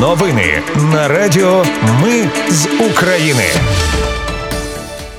Новини на Радіо Ми з України.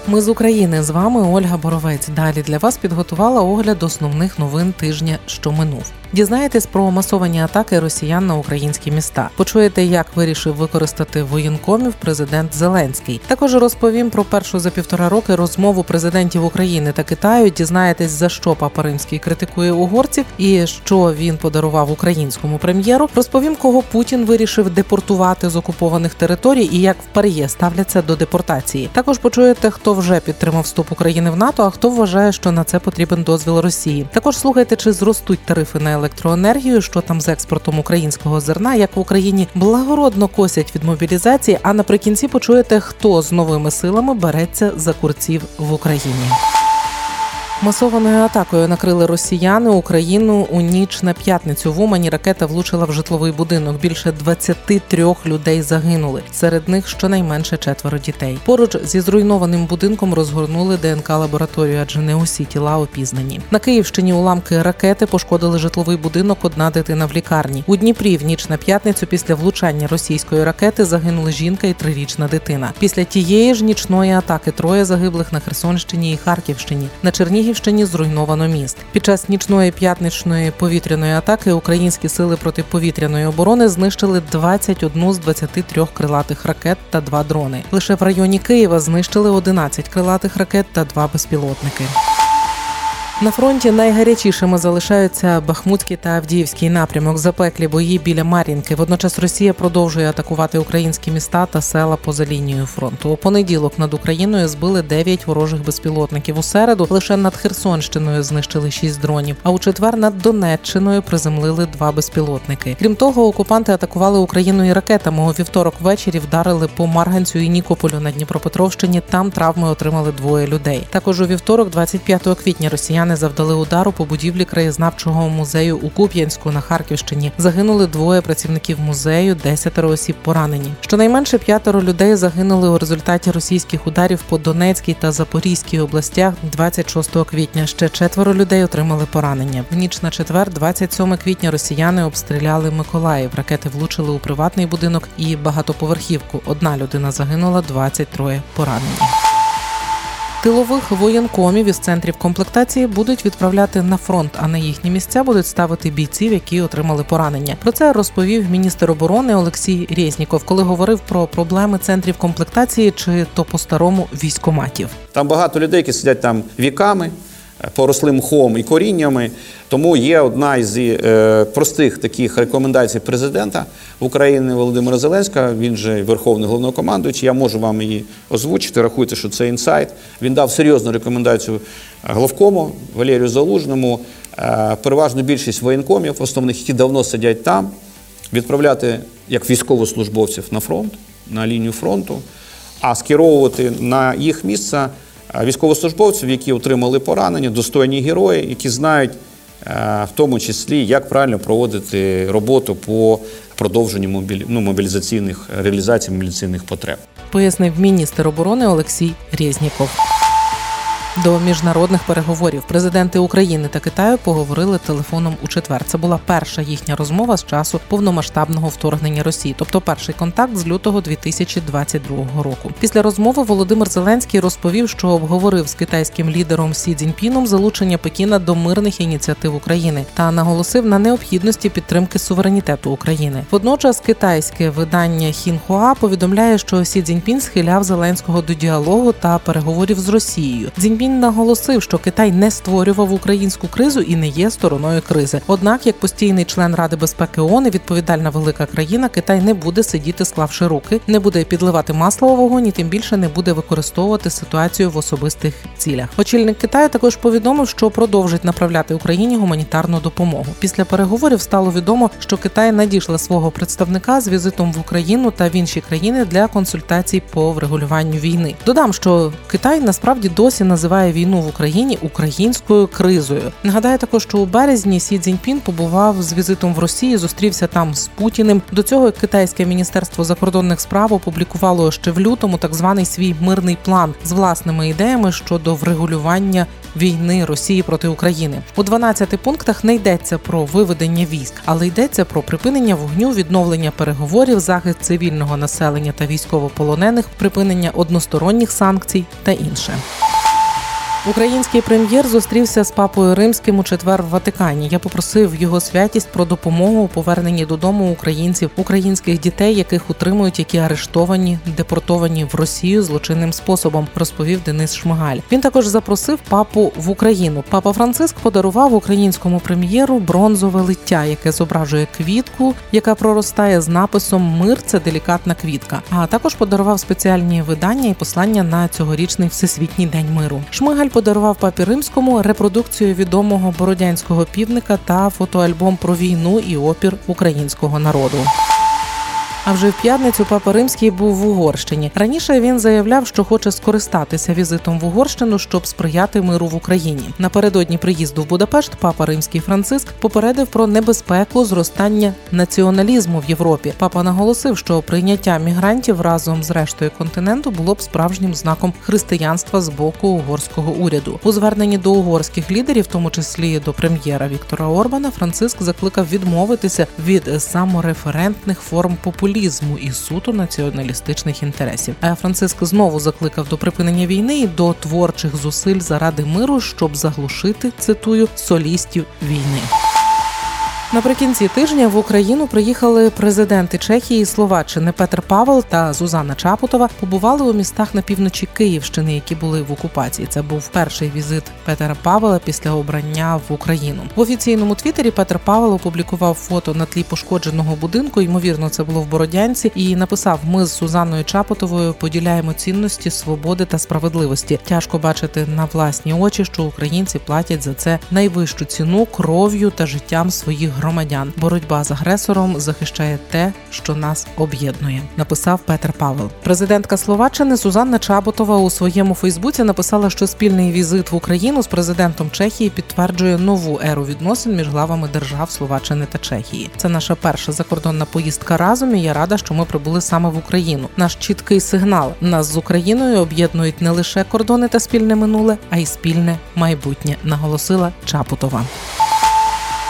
Ми з України з вами Ольга Боровець. Далі для вас підготувала огляд основних новин тижня, що минув. Дізнаєтесь про масовані атаки росіян на українські міста. Почуєте, як вирішив використати воєнкомів президент Зеленський. Також розповім про першу за півтора роки розмову президентів України та Китаю. Дізнаєтесь за що Папа Римський критикує угорців і що він подарував українському прем'єру. Розповім, кого Путін вирішив депортувати з окупованих територій і як в Пар'є ставляться до депортації. Також почуєте, хто вже підтримав вступ України в НАТО, а хто вважає, що на це потрібен дозвіл Росії. Також слухайте, чи зростуть тарифи на електроенергію, що там з експортом українського зерна, як в Україні благородно косять від мобілізації. А наприкінці почуєте, хто з новими силами береться за курців в Україні. Масованою атакою накрили росіяни Україну у ніч на п'ятницю. В Умані ракета влучила в житловий будинок. Більше 23 людей загинули. Серед них щонайменше четверо дітей. Поруч зі зруйнованим будинком розгорнули ДНК лабораторію, адже не усі тіла опізнані. На Київщині уламки ракети пошкодили житловий будинок. Одна дитина в лікарні. У Дніпрі в ніч на п'ятницю після влучання російської ракети загинули жінка і трирічна дитина. Після тієї ж нічної атаки троє загиблих на Херсонщині і Харківщині. На Чернігів Чернігівщині зруйновано міст. Під час нічної п'ятничної повітряної атаки українські сили протиповітряної оборони знищили 21 з 23 крилатих ракет та два дрони. Лише в районі Києва знищили 11 крилатих ракет та два безпілотники. На фронті найгарячішими залишаються Бахмутський та Авдіївський напрямок. Запеклі бої біля Мар'їнки. Водночас Росія продовжує атакувати українські міста та села поза лінією фронту. У понеділок над Україною збили 9 ворожих безпілотників. У середу лише над Херсонщиною знищили 6 дронів. А у четвер над Донеччиною приземлили два безпілотники. Крім того, окупанти атакували Україну і ракетами. У вівторок ввечері вдарили по Марганцю і Нікополю на Дніпропетровщині. Там травми отримали двоє людей. Також у вівторок, 25 квітня, росіяни росіяни завдали удару по будівлі краєзнавчого музею у Куп'янську на Харківщині. Загинули двоє працівників музею, десятеро осіб поранені. Щонайменше п'ятеро людей загинули у результаті російських ударів по Донецькій та Запорізькій областях 26 квітня. Ще четверо людей отримали поранення. В ніч на четвер, 27 квітня, росіяни обстріляли Миколаїв. Ракети влучили у приватний будинок і багатоповерхівку. Одна людина загинула, 23 поранені. Тилових воєнкомів із центрів комплектації будуть відправляти на фронт, а на їхні місця будуть ставити бійців, які отримали поранення. Про це розповів міністр оборони Олексій Резніков, коли говорив про проблеми центрів комплектації чи то по старому військоматів. Там багато людей, які сидять там віками поросли мхом і коріннями. Тому є одна із е, простих таких рекомендацій президента України Володимира Зеленського. Він же верховний головнокомандуючий. Я можу вам її озвучити. Рахуйте, що це інсайт. Він дав серйозну рекомендацію головкому Валерію Залужному. Е, переважну більшість воєнкомів, основних, які давно сидять там, відправляти як військовослужбовців на фронт, на лінію фронту, а скеровувати на їх місце військовослужбовців, які отримали поранення, достойні герої, які знають е, в тому числі, як правильно проводити роботу по продовженню ну, мобілізаційних реалізацій мобілізаційних потреб. Пояснив міністр оборони Олексій Резніков. До міжнародних переговорів президенти України та Китаю поговорили телефоном у четвер. Це була перша їхня розмова з часу повномасштабного вторгнення Росії, тобто перший контакт з лютого 2022 року. Після розмови Володимир Зеленський розповів, що обговорив з китайським лідером Сі Цзіньпіном залучення Пекіна до мирних ініціатив України та наголосив на необхідності підтримки суверенітету України. Водночас китайське видання Хінхуа повідомляє, що Сі Цзіньпін схиляв Зеленського до діалогу та переговорів з Росією. Цзіньпін він наголосив, що Китай не створював українську кризу і не є стороною кризи. Однак, як постійний член Ради безпеки ООН і відповідальна велика країна, Китай не буде сидіти, склавши руки, не буде підливати масло у вогонь тим більше не буде використовувати ситуацію в особистих цілях. Очільник Китаю також повідомив, що продовжить направляти Україні гуманітарну допомогу. Після переговорів стало відомо, що Китай надійшла свого представника з візитом в Україну та в інші країни для консультацій по врегулюванню війни. Додам, що Китай насправді досі називає називає війну в Україні українською кризою. Нагадаю також, що у березні Сі Цзіньпін побував з візитом в Росії, зустрівся там з Путіним. До цього китайське міністерство закордонних справ опублікувало ще в лютому так званий свій мирний план з власними ідеями щодо врегулювання війни Росії проти України. У 12 пунктах не йдеться про виведення військ, але йдеться про припинення вогню, відновлення переговорів, захист цивільного населення та військовополонених, припинення односторонніх санкцій та інше. Український прем'єр зустрівся з папою римським у четвер в Ватикані. Я попросив його святість про допомогу у поверненні додому українців, українських дітей, яких утримують, які арештовані, депортовані в Росію злочинним способом, розповів Денис Шмигаль. Він також запросив папу в Україну. Папа Франциск подарував українському прем'єру бронзове лиття, яке зображує квітку, яка проростає з написом Мир це делікатна квітка. А також подарував спеціальні видання і послання на цьогорічний всесвітній день миру. Шмигаль подарував папі римському репродукцію відомого бородянського півника та фотоальбом про війну і опір українського народу. А вже в п'ятницю папа римський був в Угорщині. Раніше він заявляв, що хоче скористатися візитом в Угорщину, щоб сприяти миру в Україні. Напередодні приїзду в Будапешт папа римський Франциск попередив про небезпеку зростання націоналізму в Європі. Папа наголосив, що прийняття мігрантів разом з рештою континенту було б справжнім знаком християнства з боку угорського уряду. У зверненні до угорських лідерів, в тому числі до прем'єра Віктора Орбана, Франциск закликав відмовитися від самореферентних форм популізму популізму і суто націоналістичних інтересів. А Франциск знову закликав до припинення війни і до творчих зусиль заради миру, щоб заглушити цитую солістів війни. Наприкінці тижня в Україну приїхали президенти Чехії Словаччини Петр Павел та Зузана Чапутова. Побували у містах на півночі Київщини, які були в окупації. Це був перший візит Петра Павела після обрання в Україну. В офіційному твіттері Петр Павел опублікував фото на тлі пошкодженого будинку. Ймовірно, це було в Бородянці, і написав: Ми з Сузаною Чапутовою поділяємо цінності свободи та справедливості. Тяжко бачити на власні очі, що українці платять за це найвищу ціну кров'ю та життям своїх громадян. Боротьба з агресором захищає те, що нас об'єднує. Написав Петр Павел. Президентка Словаччини Сузанна Чаботова у своєму Фейсбуці написала, що спільний візит в Україну з президентом Чехії підтверджує нову еру відносин між главами держав Словаччини та Чехії. Це наша перша закордонна поїздка разом. і Я рада, що ми прибули саме в Україну. Наш чіткий сигнал нас з Україною об'єднують не лише кордони та спільне минуле, а й спільне майбутнє, наголосила Чапутова.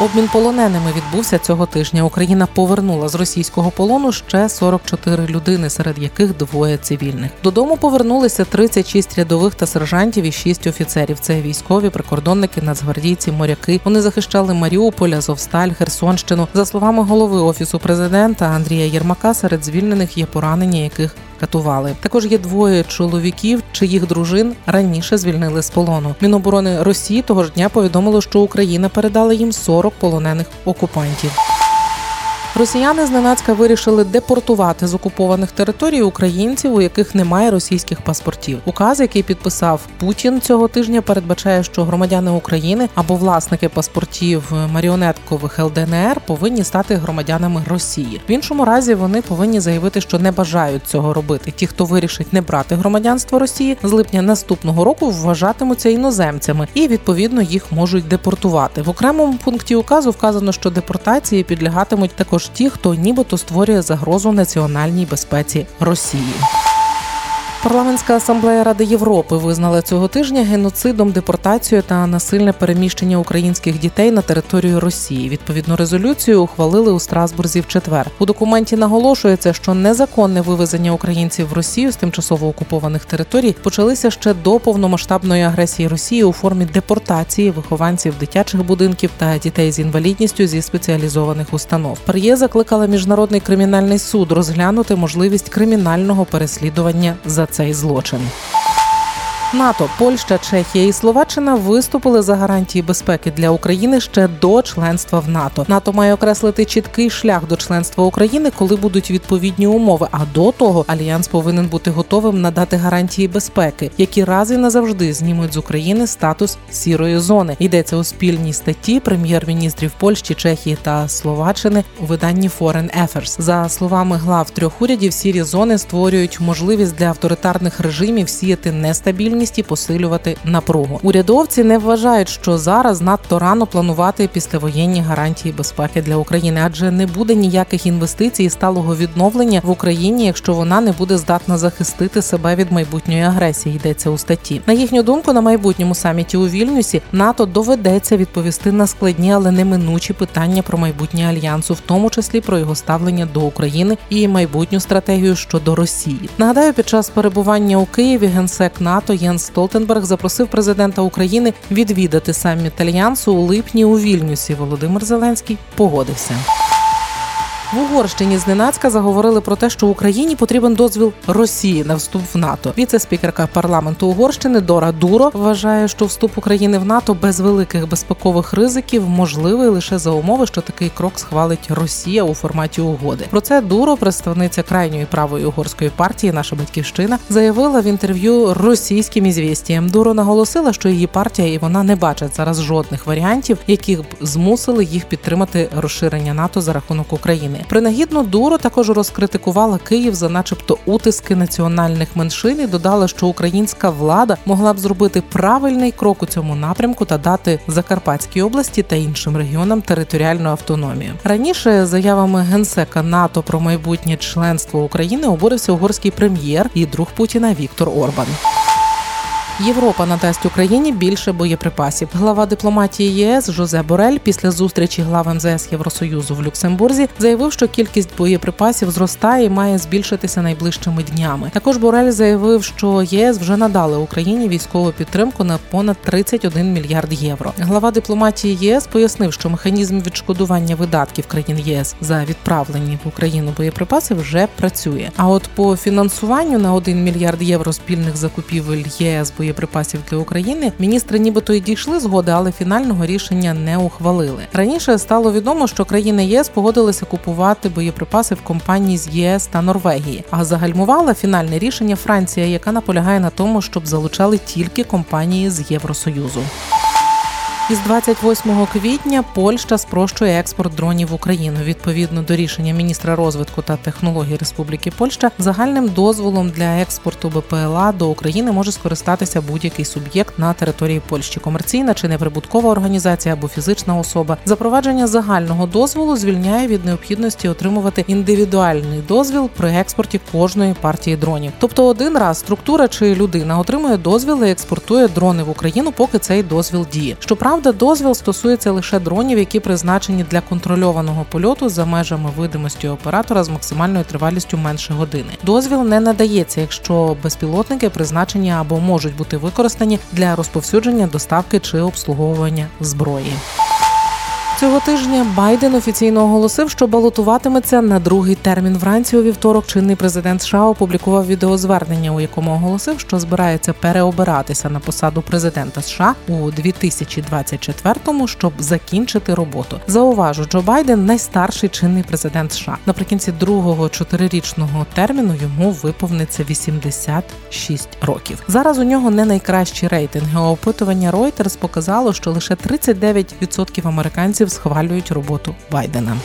Обмін полоненими відбувся цього тижня. Україна повернула з російського полону ще 44 людини, серед яких двоє цивільних. Додому повернулися 36 рядових та сержантів і 6 офіцерів. Це військові, прикордонники, нацгвардійці, моряки. Вони захищали Маріуполь, Азовсталь, Херсонщину. За словами голови офісу президента Андрія Єрмака, серед звільнених є поранення, яких катували. Також є двоє чоловіків, чиїх дружин раніше звільнили з полону. Міноборони Росії того ж дня повідомило, що Україна передала їм 40 полонених окупантів. Росіяни зненацька вирішили депортувати з окупованих територій українців, у яких немає російських паспортів. Указ, який підписав Путін цього тижня, передбачає, що громадяни України або власники паспортів маріонеткових ЛДНР повинні стати громадянами Росії. В іншому разі вони повинні заявити, що не бажають цього робити. Ті, хто вирішить не брати громадянство Росії, з липня наступного року вважатимуться іноземцями і відповідно їх можуть депортувати. В окремому пункті указу вказано, що депортації підлягатимуть також ті, хто нібито створює загрозу національній безпеці Росії. Парламентська асамблея Ради Європи визнала цього тижня геноцидом, депортацію та насильне переміщення українських дітей на територію Росії. Відповідну резолюцію ухвалили у Страсбурзі в четвер. У документі наголошується, що незаконне вивезення українців в Росію з тимчасово окупованих територій почалися ще до повномасштабної агресії Росії у формі депортації вихованців дитячих будинків та дітей з інвалідністю зі спеціалізованих установ. Пар'є закликала міжнародний кримінальний суд розглянути можливість кримінального переслідування за цей злочин. НАТО, Польща, Чехія і Словаччина виступили за гарантії безпеки для України ще до членства в НАТО. НАТО має окреслити чіткий шлях до членства України, коли будуть відповідні умови. А до того альянс повинен бути готовим надати гарантії безпеки, які раз і назавжди знімуть з України статус сірої зони. Йдеться у спільній статті прем'єр-міністрів Польщі, Чехії та Словаччини у виданні Foreign Affairs. За словами глав трьох урядів, сірі зони створюють можливість для авторитарних режимів сіяти нестабільність і посилювати напругу. Урядовці не вважають, що зараз надто рано планувати післявоєнні гарантії безпеки для України, адже не буде ніяких інвестицій і сталого відновлення в Україні, якщо вона не буде здатна захистити себе від майбутньої агресії. Йдеться у статті. На їхню думку, на майбутньому саміті у Вільнюсі НАТО доведеться відповісти на складні, але неминучі питання про майбутнє альянсу, в тому числі про його ставлення до України і майбутню стратегію щодо Росії. Нагадаю, під час перебування у Києві генсек НАТО Єнс Столтенберг запросив президента України відвідати саміт альянсу у липні у Вільнюсі. Володимир Зеленський погодився. В Угорщині зненацька заговорили про те, що Україні потрібен дозвіл Росії на вступ в НАТО. Віце-спікерка парламенту Угорщини Дора Дуро вважає, що вступ України в НАТО без великих безпекових ризиків можливий лише за умови, що такий крок схвалить Росія у форматі угоди. Про це Дуро, представниця крайньої правої угорської партії, наша батьківщина, заявила в інтерв'ю російським ізвістіям. Дуро наголосила, що її партія і вона не бачать зараз жодних варіантів, яких б змусили їх підтримати розширення НАТО за рахунок України. Принагідно Дуро також розкритикувала Київ за, начебто, утиски національних меншин і додала, що українська влада могла б зробити правильний крок у цьому напрямку та дати Закарпатській області та іншим регіонам територіальну автономію. Раніше заявами генсека НАТО про майбутнє членство України обурився угорський прем'єр і друг Путіна Віктор Орбан. Європа надасть Україні більше боєприпасів. Глава дипломатії ЄС Жозе Борель після зустрічі глав МЗС Євросоюзу в Люксембурзі заявив, що кількість боєприпасів зростає і має збільшитися найближчими днями. Також Борель заявив, що єС вже надали Україні військову підтримку на понад 31 мільярд євро. Глава дипломатії ЄС пояснив, що механізм відшкодування видатків країн ЄС за відправлені в Україну боєприпаси вже працює. А от по фінансуванню на 1 мільярд євро спільних закупівель ЄС боєприпасів для України міністри нібито й дійшли згоди, але фінального рішення не ухвалили. Раніше стало відомо, що країни єС погодилися купувати боєприпаси в компанії з ЄС та Норвегії, а загальмувала фінальне рішення Франція, яка наполягає на тому, щоб залучали тільки компанії з Євросоюзу. Із 28 квітня Польща спрощує експорт дронів в Україну. Відповідно до рішення міністра розвитку та технологій Республіки Польща, загальним дозволом для експорту БПЛА до України може скористатися будь-який суб'єкт на території Польщі, комерційна чи неприбуткова організація або фізична особа. Запровадження загального дозволу звільняє від необхідності отримувати індивідуальний дозвіл при експорті кожної партії дронів. Тобто, один раз структура чи людина отримує дозвіл і експортує дрони в Україну, поки цей дозвіл діє. Щоправда, дозвіл стосується лише дронів, які призначені для контрольованого польоту за межами видимості оператора з максимальною тривалістю менше години. Дозвіл не надається, якщо безпілотники призначені або можуть бути використані для розповсюдження, доставки чи обслуговування зброї. Цього тижня Байден офіційно оголосив, що балотуватиметься на другий термін. Вранці у вівторок чинний президент США опублікував відеозвернення, у якому оголосив, що збирається переобиратися на посаду президента США у 2024-му, щоб закінчити роботу. Зауважу, Джо Байден найстарший чинний президент США. Наприкінці другого чотирирічного терміну йому виповниться 86 років. Зараз у нього не найкращі рейтинги. Опитування Reuters показало, що лише 39% американців схвалюють роботу Байдена.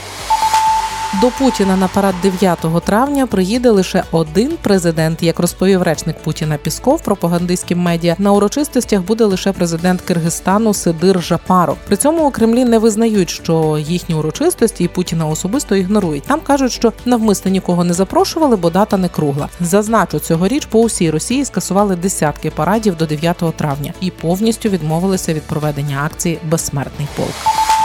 До Путіна на парад 9 травня приїде лише один президент. Як розповів речник Путіна Пісков пропагандистським медіа, на урочистостях буде лише президент Киргизстану Сидир Жапаров. При цьому у Кремлі не визнають, що їхні урочистості і Путіна особисто ігнорують. Там кажуть, що навмисно нікого не запрошували, бо дата не кругла. Зазначу, цьогоріч по усій Росії скасували десятки парадів до 9 травня і повністю відмовилися від проведення акції Безсмертний полк.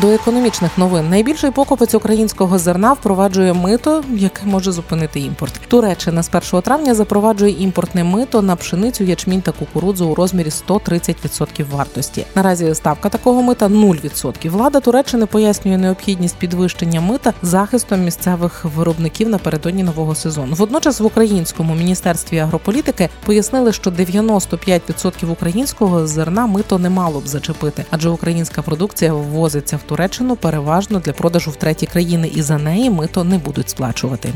До економічних новин найбільший покупець українського зерна впроваджує мито, яке може зупинити імпорт. Туреччина з 1 травня запроваджує імпортне мито на пшеницю, ячмінь та кукурудзу у розмірі 130% вартості. Наразі ставка такого мита 0%. Влада Туреччини пояснює необхідність підвищення мита захистом місцевих виробників напередодні нового сезону. Водночас в українському міністерстві агрополітики пояснили, що 95% українського зерна мито не мало б зачепити, адже українська продукція ввозиться в Туреччину переважно для продажу в треті країни, і за неї мито не будуть сплачувати.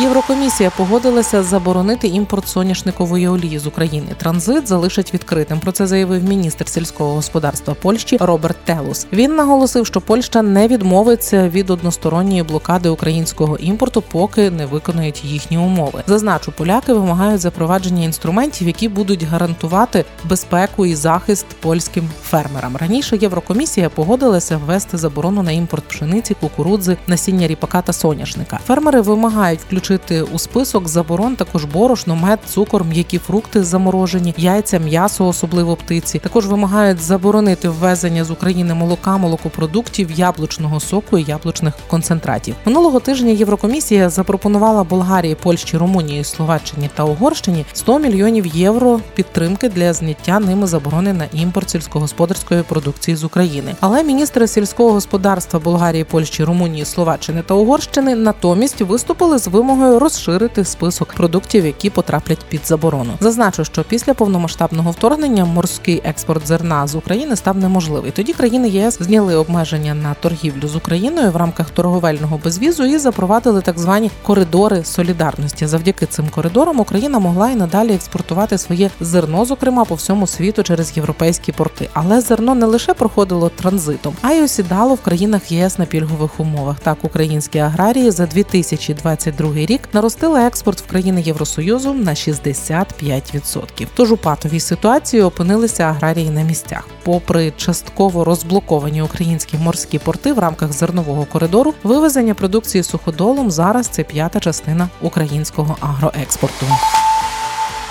Єврокомісія погодилася заборонити імпорт соняшникової олії з України. Транзит залишать відкритим. Про це заявив міністр сільського господарства Польщі Роберт Телус. Він наголосив, що Польща не відмовиться від односторонньої блокади українського імпорту, поки не виконують їхні умови. Зазначу, поляки вимагають запровадження інструментів, які будуть гарантувати безпеку і захист польським фермерам. Раніше Єврокомісія погодилася ввести заборону на імпорт пшениці, кукурудзи, насіння ріпака та соняшника. Фермери вимагають включити у список заборон також борошно, мед, цукор, м'які фрукти заморожені, яйця, м'ясо, особливо птиці. Також вимагають заборонити ввезення з України молока, молокопродуктів, яблучного соку і яблучних концентратів. Минулого тижня Єврокомісія запропонувала Болгарії, Польщі, Румунії, Словаччині та Угорщині 100 мільйонів євро підтримки для зняття ними заборони на імпорт сільськогосподарської продукції з України. Але міністри сільського господарства Болгарії, Польщі, Румунії, Словаччини та Угорщини натомість виступили з вимогою розширити список продуктів, які потраплять під заборону. Зазначу, що після повномасштабного вторгнення морський експорт зерна з України став неможливий. Тоді країни ЄС зняли обмеження на торгівлю з Україною в рамках торговельного безвізу і запровадили так звані коридори солідарності. Завдяки цим коридорам Україна могла і надалі експортувати своє зерно, зокрема по всьому світу через європейські порти. Але зерно не лише проходило транзитом, а й осідало в країнах ЄС на пільгових умовах. Так, українські аграрії за 2022 рік наростила експорт в країни Євросоюзу на 65%. Тож у патовій ситуації опинилися аграрії на місцях. Попри частково розблоковані українські морські порти в рамках зернового коридору, вивезення продукції суходолом зараз це п'ята частина українського агроекспорту.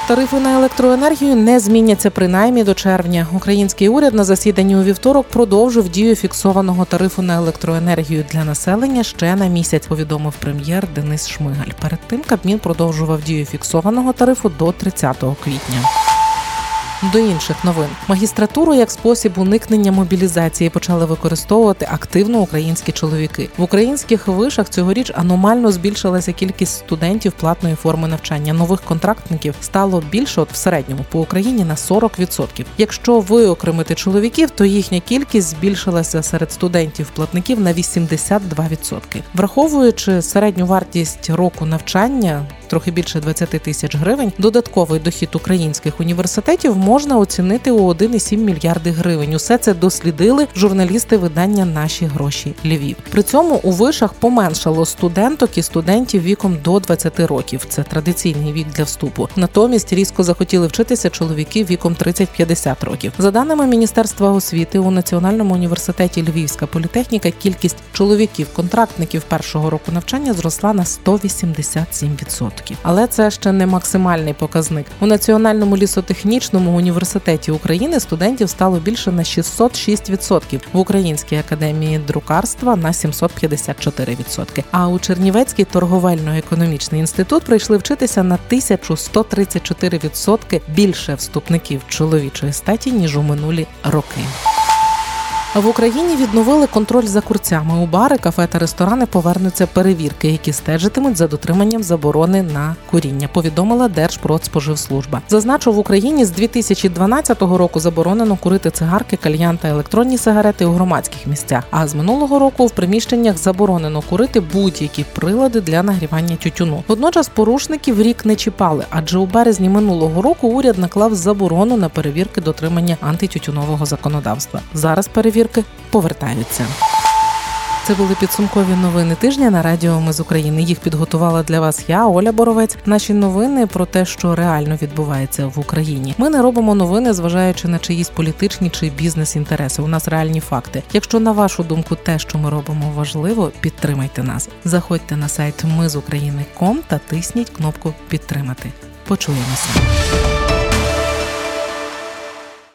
Тарифи на електроенергію не зміняться принаймні до червня. Український уряд на засіданні у вівторок продовжив дію фіксованого тарифу на електроенергію для населення ще на місяць. Повідомив прем'єр Денис Шмигаль. Перед тим Кабмін продовжував дію фіксованого тарифу до 30 квітня. До інших новин магістратуру як спосіб уникнення мобілізації почали використовувати активно українські чоловіки в українських вишах. Цьогоріч аномально збільшилася кількість студентів платної форми навчання. Нових контрактників стало більше от в середньому по Україні на 40%. Якщо виокремити чоловіків, то їхня кількість збільшилася серед студентів-платників на 82%. Враховуючи середню вартість року навчання. Трохи більше 20 тисяч гривень. Додатковий дохід українських університетів можна оцінити у 1,7 мільярди гривень. Усе це дослідили журналісти видання Наші гроші Львів. При цьому у вишах поменшало студенток і студентів віком до 20 років. Це традиційний вік для вступу. Натомість різко захотіли вчитися чоловіки віком 30-50 років. За даними Міністерства освіти, у Національному університеті Львівська політехніка кількість чоловіків-контрактників першого року навчання зросла на 187%. Але це ще не максимальний показник. У Національному лісотехнічному університеті України студентів стало більше на 606%, в Українській академії друкарства на 754%. А у Чернівецький торговельно-економічний інститут прийшли вчитися на 1134% більше вступників чоловічої статі ніж у минулі роки. В Україні відновили контроль за курцями. У бари, кафе та ресторани повернуться перевірки, які стежитимуть за дотриманням заборони на куріння. Повідомила Держпродспоживслужба. Зазначу, в Україні з 2012 року заборонено курити цигарки, кальян та електронні сигарети у громадських місцях. А з минулого року в приміщеннях заборонено курити будь-які прилади для нагрівання тютюну. Водночас порушників рік не чіпали, адже у березні минулого року уряд наклав заборону на перевірки дотримання антитютюнового законодавства. Зараз перевірки повертаються. Це були підсумкові новини тижня на радіо Ми з України. Їх підготувала для вас я, Оля Боровець. Наші новини про те, що реально відбувається в Україні. Ми не робимо новини, зважаючи на чиїсь політичні чи бізнес-інтереси. У нас реальні факти. Якщо на вашу думку те, що ми робимо, важливо, підтримайте нас. Заходьте на сайт Ми з України.ком та тисніть кнопку Підтримати. Почуємося.